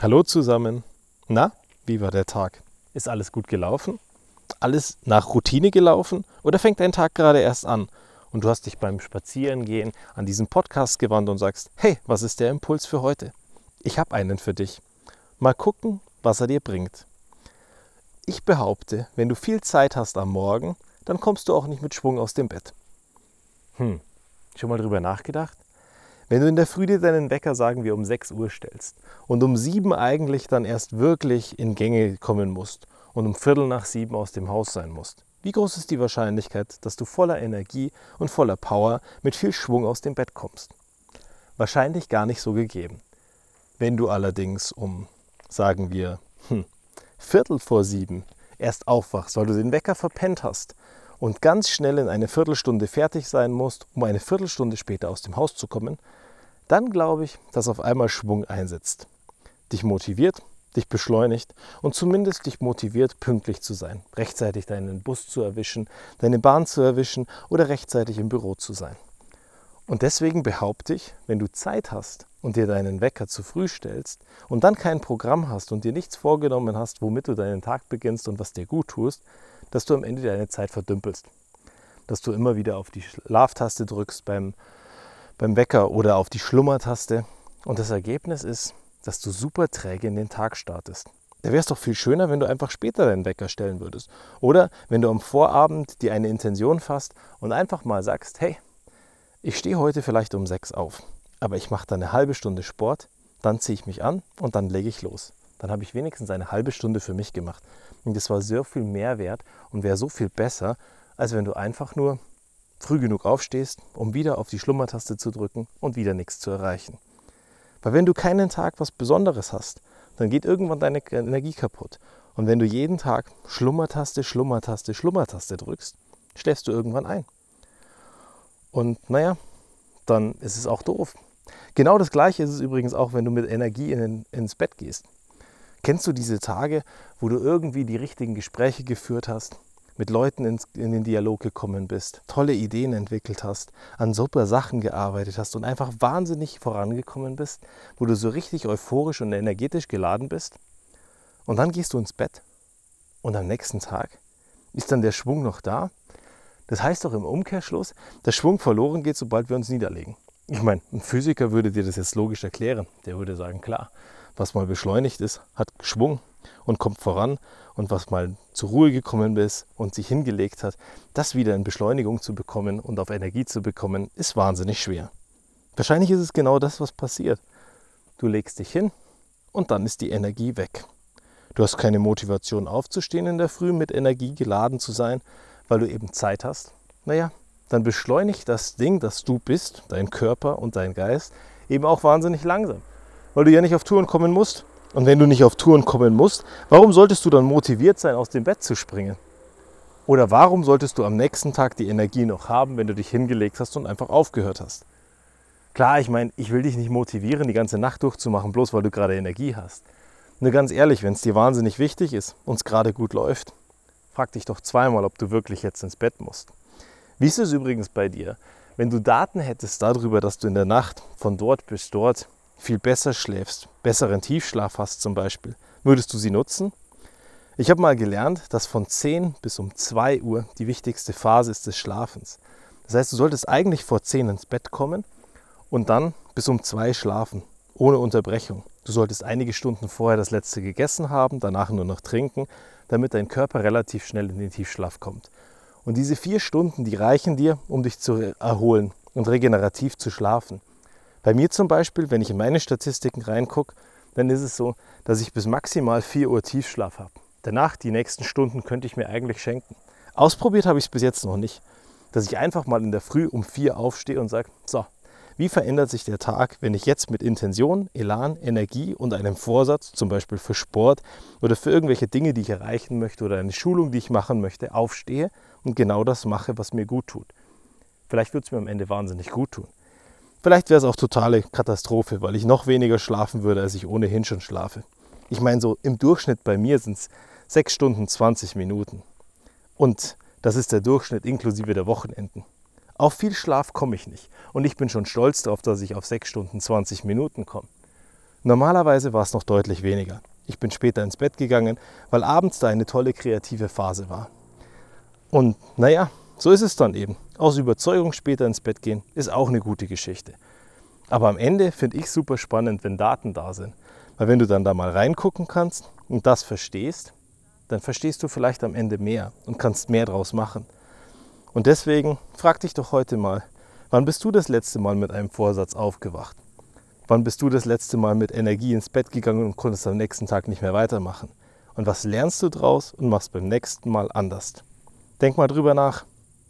Hallo zusammen. Na, wie war der Tag? Ist alles gut gelaufen? Alles nach Routine gelaufen? Oder fängt dein Tag gerade erst an und du hast dich beim Spazierengehen an diesen Podcast gewandt und sagst, hey, was ist der Impuls für heute? Ich habe einen für dich. Mal gucken, was er dir bringt. Ich behaupte, wenn du viel Zeit hast am Morgen, dann kommst du auch nicht mit Schwung aus dem Bett. Hm, schon mal drüber nachgedacht? Wenn du in der Früh dir deinen Wecker, sagen wir, um 6 Uhr stellst und um 7 eigentlich dann erst wirklich in Gänge kommen musst und um Viertel nach 7 aus dem Haus sein musst, wie groß ist die Wahrscheinlichkeit, dass du voller Energie und voller Power mit viel Schwung aus dem Bett kommst? Wahrscheinlich gar nicht so gegeben. Wenn du allerdings um, sagen wir, hm, Viertel vor sieben erst aufwachst, weil du den Wecker verpennt hast und ganz schnell in eine Viertelstunde fertig sein musst, um eine Viertelstunde später aus dem Haus zu kommen, dann glaube ich, dass auf einmal Schwung einsetzt. Dich motiviert, dich beschleunigt und zumindest dich motiviert, pünktlich zu sein, rechtzeitig deinen Bus zu erwischen, deine Bahn zu erwischen oder rechtzeitig im Büro zu sein. Und deswegen behaupte ich, wenn du Zeit hast und dir deinen Wecker zu früh stellst und dann kein Programm hast und dir nichts vorgenommen hast, womit du deinen Tag beginnst und was dir gut tust, dass du am Ende deine Zeit verdümpelst. Dass du immer wieder auf die Schlaftaste drückst beim, beim Wecker oder auf die Schlummertaste. Und das Ergebnis ist, dass du super träge in den Tag startest. Da wäre es doch viel schöner, wenn du einfach später deinen Wecker stellen würdest. Oder wenn du am Vorabend dir eine Intention fasst und einfach mal sagst, hey, ich stehe heute vielleicht um sechs auf, aber ich mache dann eine halbe Stunde Sport, dann ziehe ich mich an und dann lege ich los. Dann habe ich wenigstens eine halbe Stunde für mich gemacht. Und das war sehr viel mehr wert und wäre so viel besser, als wenn du einfach nur früh genug aufstehst, um wieder auf die Schlummertaste zu drücken und wieder nichts zu erreichen. Weil wenn du keinen Tag was Besonderes hast, dann geht irgendwann deine Energie kaputt. Und wenn du jeden Tag Schlummertaste, Schlummertaste, Schlummertaste drückst, schläfst du irgendwann ein. Und naja, dann ist es auch doof. Genau das gleiche ist es übrigens auch, wenn du mit Energie in, ins Bett gehst. Kennst du diese Tage, wo du irgendwie die richtigen Gespräche geführt hast, mit Leuten ins, in den Dialog gekommen bist, tolle Ideen entwickelt hast, an super Sachen gearbeitet hast und einfach wahnsinnig vorangekommen bist, wo du so richtig euphorisch und energetisch geladen bist? Und dann gehst du ins Bett und am nächsten Tag ist dann der Schwung noch da? Das heißt doch im Umkehrschluss, der Schwung verloren geht, sobald wir uns niederlegen. Ich meine, ein Physiker würde dir das jetzt logisch erklären. Der würde sagen, klar, was mal beschleunigt ist, hat Schwung und kommt voran. Und was mal zur Ruhe gekommen ist und sich hingelegt hat, das wieder in Beschleunigung zu bekommen und auf Energie zu bekommen, ist wahnsinnig schwer. Wahrscheinlich ist es genau das, was passiert. Du legst dich hin und dann ist die Energie weg. Du hast keine Motivation aufzustehen in der Früh, mit Energie geladen zu sein, weil du eben Zeit hast. Naja, dann beschleunigt das Ding, das du bist, dein Körper und dein Geist, eben auch wahnsinnig langsam weil du ja nicht auf Touren kommen musst. Und wenn du nicht auf Touren kommen musst, warum solltest du dann motiviert sein, aus dem Bett zu springen? Oder warum solltest du am nächsten Tag die Energie noch haben, wenn du dich hingelegt hast und einfach aufgehört hast? Klar, ich meine, ich will dich nicht motivieren, die ganze Nacht durchzumachen, bloß weil du gerade Energie hast. Nur ganz ehrlich, wenn es dir wahnsinnig wichtig ist und es gerade gut läuft, frag dich doch zweimal, ob du wirklich jetzt ins Bett musst. Wie ist es übrigens bei dir? Wenn du Daten hättest darüber, dass du in der Nacht von dort bis dort viel besser schläfst, besseren Tiefschlaf hast zum Beispiel, würdest du sie nutzen? Ich habe mal gelernt, dass von 10 bis um 2 Uhr die wichtigste Phase ist des Schlafens. Das heißt, du solltest eigentlich vor 10 ins Bett kommen und dann bis um 2 schlafen, ohne Unterbrechung. Du solltest einige Stunden vorher das letzte gegessen haben, danach nur noch trinken, damit dein Körper relativ schnell in den Tiefschlaf kommt. Und diese vier Stunden, die reichen dir, um dich zu erholen und regenerativ zu schlafen. Bei mir zum Beispiel, wenn ich in meine Statistiken reingucke, dann ist es so, dass ich bis maximal 4 Uhr Tiefschlaf habe. Danach, die nächsten Stunden, könnte ich mir eigentlich schenken. Ausprobiert habe ich es bis jetzt noch nicht. Dass ich einfach mal in der Früh um 4 aufstehe und sage, so, wie verändert sich der Tag, wenn ich jetzt mit Intention, Elan, Energie und einem Vorsatz, zum Beispiel für Sport oder für irgendwelche Dinge, die ich erreichen möchte oder eine Schulung, die ich machen möchte, aufstehe und genau das mache, was mir gut tut. Vielleicht wird es mir am Ende wahnsinnig gut tun. Vielleicht wäre es auch totale Katastrophe, weil ich noch weniger schlafen würde, als ich ohnehin schon schlafe. Ich meine, so im Durchschnitt bei mir sind es 6 Stunden 20 Minuten. Und das ist der Durchschnitt inklusive der Wochenenden. Auf viel Schlaf komme ich nicht. Und ich bin schon stolz darauf, dass ich auf 6 Stunden 20 Minuten komme. Normalerweise war es noch deutlich weniger. Ich bin später ins Bett gegangen, weil abends da eine tolle kreative Phase war. Und naja, so ist es dann eben. Aus Überzeugung später ins Bett gehen ist auch eine gute Geschichte. Aber am Ende finde ich super spannend, wenn Daten da sind. Weil wenn du dann da mal reingucken kannst und das verstehst, dann verstehst du vielleicht am Ende mehr und kannst mehr draus machen. Und deswegen frag dich doch heute mal, wann bist du das letzte Mal mit einem Vorsatz aufgewacht? Wann bist du das letzte Mal mit Energie ins Bett gegangen und konntest am nächsten Tag nicht mehr weitermachen? Und was lernst du draus und machst beim nächsten Mal anders? Denk mal drüber nach.